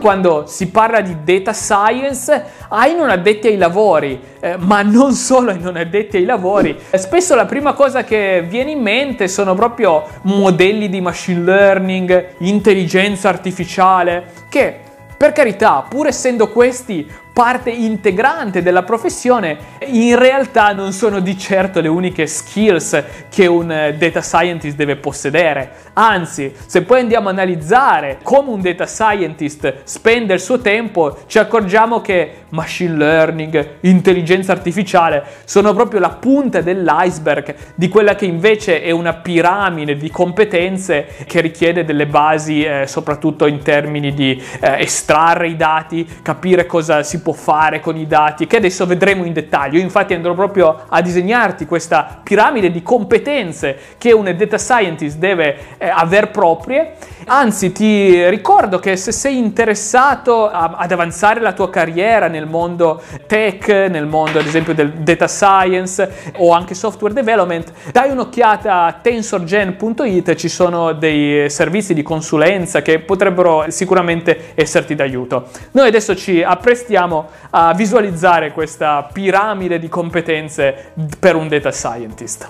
Quando si parla di data science ai non addetti ai lavori, eh, ma non solo ai non addetti ai lavori. Spesso la prima cosa che viene in mente sono proprio modelli di machine learning, intelligenza artificiale, che per carità, pur essendo questi parte integrante della professione, in realtà non sono di certo le uniche skills che un eh, data scientist deve possedere. Anzi, se poi andiamo a analizzare come un data scientist spende il suo tempo, ci accorgiamo che machine learning, intelligenza artificiale sono proprio la punta dell'iceberg di quella che invece è una piramide di competenze che richiede delle basi eh, soprattutto in termini di eh, estrarre i dati, capire cosa si può fare con i dati, che adesso vedremo in dettaglio. Io infatti andrò proprio a disegnarti questa piramide di competenze che un data scientist deve eh, aver proprie. Anzi, ti ricordo che se sei interessato a, ad avanzare la tua carriera nel mondo tech, nel mondo ad esempio del data science o anche software development, dai un'occhiata a tensorgen.it, ci sono dei servizi di consulenza che potrebbero sicuramente esserti d'aiuto. Noi adesso ci apprestiamo a visualizzare questa piramide di competenze per un data scientist.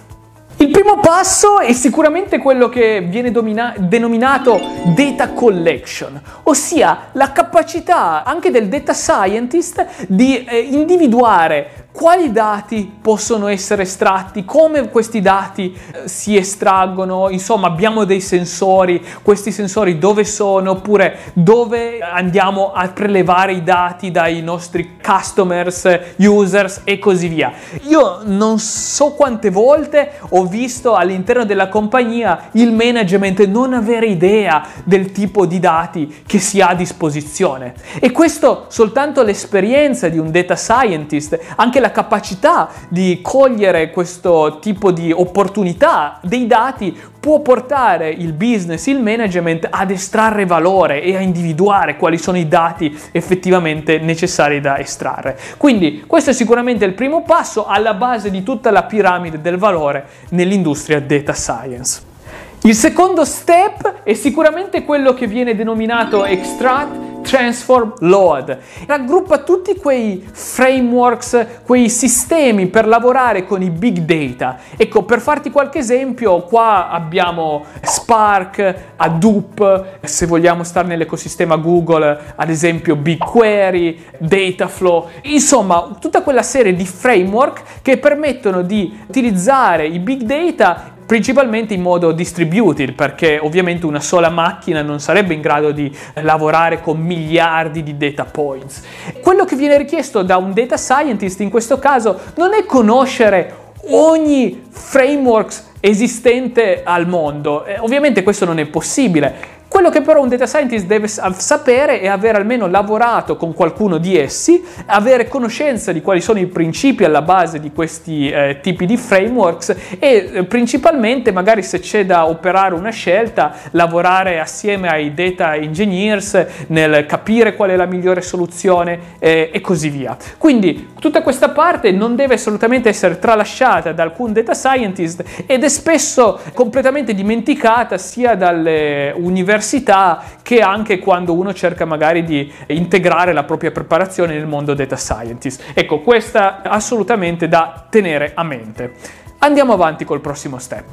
Il primo passo è sicuramente quello che viene domina- denominato data collection, ossia la capacità anche del data scientist di eh, individuare quali dati possono essere estratti, come questi dati eh, si estraggono, insomma abbiamo dei sensori, questi sensori dove sono, oppure dove andiamo a prelevare i dati dai nostri customers, users e così via. Io non so quante volte ho visto all'interno della compagnia il management non avere idea del tipo di dati che si ha a disposizione e questo soltanto l'esperienza di un data scientist, anche la capacità di cogliere questo tipo di opportunità dei dati può portare il business, il management ad estrarre valore e a individuare quali sono i dati effettivamente necessari da estrarre. Quindi questo è sicuramente il primo passo alla base di tutta la piramide del valore nell'industria data science. Il secondo step è sicuramente quello che viene denominato extract Transform Load. Raggruppa tutti quei frameworks, quei sistemi per lavorare con i big data. Ecco, per farti qualche esempio, qua abbiamo Spark, Hadoop, se vogliamo stare nell'ecosistema Google, ad esempio BigQuery, Dataflow, insomma, tutta quella serie di framework che permettono di utilizzare i big data principalmente in modo distributed, perché ovviamente una sola macchina non sarebbe in grado di lavorare con miliardi di data points. Quello che viene richiesto da un data scientist in questo caso non è conoscere ogni framework esistente al mondo. Eh, ovviamente questo non è possibile, quello che però un data scientist deve sapere è aver almeno lavorato con qualcuno di essi, avere conoscenza di quali sono i principi alla base di questi eh, tipi di frameworks e eh, principalmente magari se c'è da operare una scelta, lavorare assieme ai data engineers nel capire qual è la migliore soluzione eh, e così via. Quindi tutta questa parte non deve assolutamente essere tralasciata da alcun data scientist ed è spesso completamente dimenticata sia dalle università università che anche quando uno cerca magari di integrare la propria preparazione nel mondo data scientist. Ecco, questa assolutamente da tenere a mente. Andiamo avanti col prossimo step.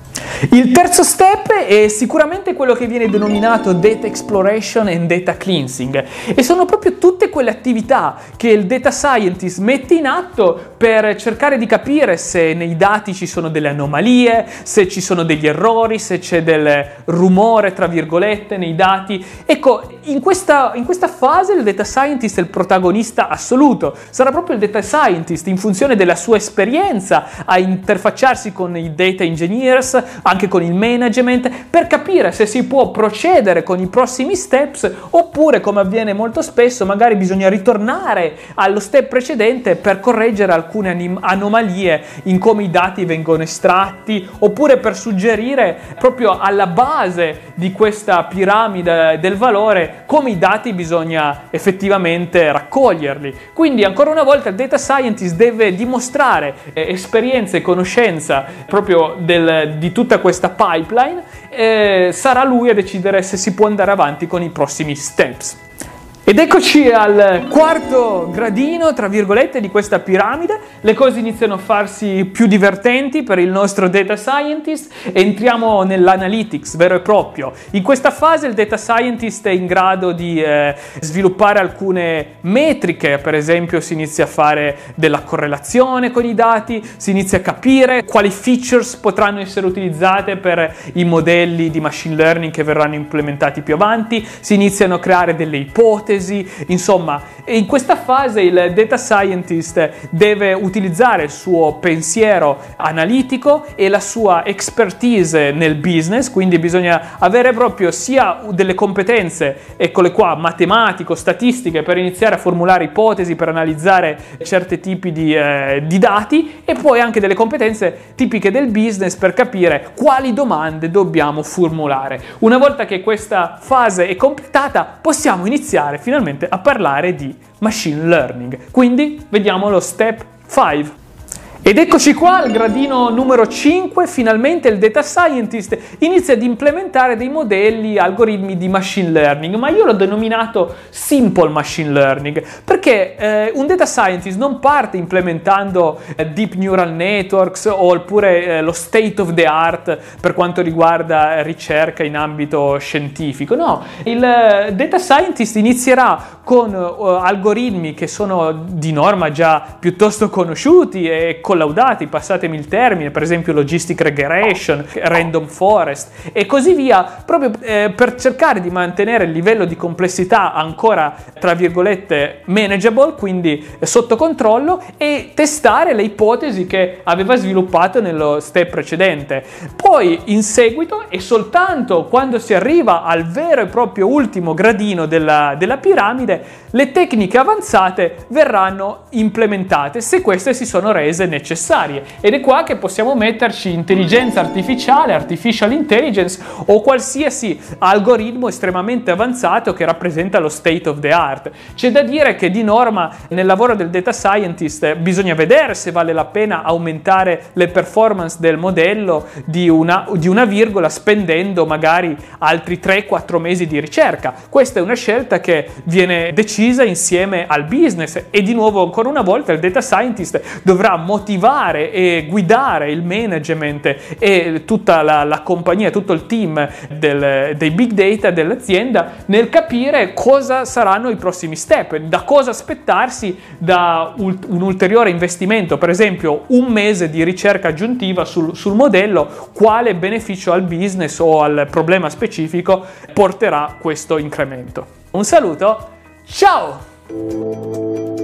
Il terzo step è sicuramente quello che viene denominato data exploration and data cleansing e sono proprio tutte quelle attività che il data scientist mette in atto per cercare di capire se nei dati ci sono delle anomalie, se ci sono degli errori, se c'è del rumore tra virgolette nei dati. Ecco, in questa, in questa fase il data scientist è il protagonista assoluto, sarà proprio il data scientist in funzione della sua esperienza a interfacciarsi confrontarsi con i data engineers, anche con il management, per capire se si può procedere con i prossimi steps oppure, come avviene molto spesso, magari bisogna ritornare allo step precedente per correggere alcune anim- anomalie in come i dati vengono estratti oppure per suggerire proprio alla base di questa piramide del valore come i dati bisogna effettivamente raccoglierli. Quindi ancora una volta il data scientist deve dimostrare eh, esperienza e conoscenza proprio del, di tutta questa pipeline, eh, sarà lui a decidere se si può andare avanti con i prossimi steps. Ed eccoci al quarto gradino, tra virgolette, di questa piramide. Le cose iniziano a farsi più divertenti per il nostro data scientist. Entriamo nell'analytics vero e proprio. In questa fase il data scientist è in grado di eh, sviluppare alcune metriche, per esempio si inizia a fare della correlazione con i dati, si inizia a capire quali features potranno essere utilizzate per i modelli di machine learning che verranno implementati più avanti, si iniziano a creare delle ipotesi ipotesi, insomma, in questa fase il data scientist deve utilizzare il suo pensiero analitico e la sua expertise nel business, quindi bisogna avere proprio sia delle competenze, eccole qua, matematico-statistiche per iniziare a formulare ipotesi, per analizzare certi tipi di, eh, di dati e poi anche delle competenze tipiche del business per capire quali domande dobbiamo formulare. Una volta che questa fase è completata possiamo iniziare finalmente a parlare di machine learning. Quindi vediamo lo step 5. Ed eccoci qua al gradino numero 5, finalmente il data scientist inizia ad implementare dei modelli, algoritmi di machine learning, ma io l'ho denominato simple machine learning, perché eh, un data scientist non parte implementando eh, deep neural networks oppure eh, lo state of the art per quanto riguarda ricerca in ambito scientifico, no, il eh, data scientist inizierà con uh, algoritmi che sono di norma già piuttosto conosciuti e collaudati, passatemi il termine, per esempio logistic regression, random forest e così via, proprio eh, per cercare di mantenere il livello di complessità ancora, tra virgolette, manageable, quindi sotto controllo e testare le ipotesi che aveva sviluppato nello step precedente. Poi in seguito e soltanto quando si arriva al vero e proprio ultimo gradino della, della piramide, le tecniche avanzate verranno implementate se queste si sono rese necessarie. Ed è qua che possiamo metterci intelligenza artificiale, artificial intelligence o qualsiasi algoritmo estremamente avanzato che rappresenta lo state of the art. C'è da dire che di norma nel lavoro del data scientist bisogna vedere se vale la pena aumentare le performance del modello di una, di una virgola spendendo magari altri 3-4 mesi di ricerca. Questa è una scelta che viene decisa insieme al business e di nuovo ancora una volta il data scientist dovrà motivare e guidare il management e tutta la, la compagnia, tutto il team del, dei big data dell'azienda nel capire cosa saranno i prossimi step, da cosa aspettarsi da un ulteriore investimento, per esempio un mese di ricerca aggiuntiva sul, sul modello, quale beneficio al business o al problema specifico porterà questo incremento. Un saluto Ciao!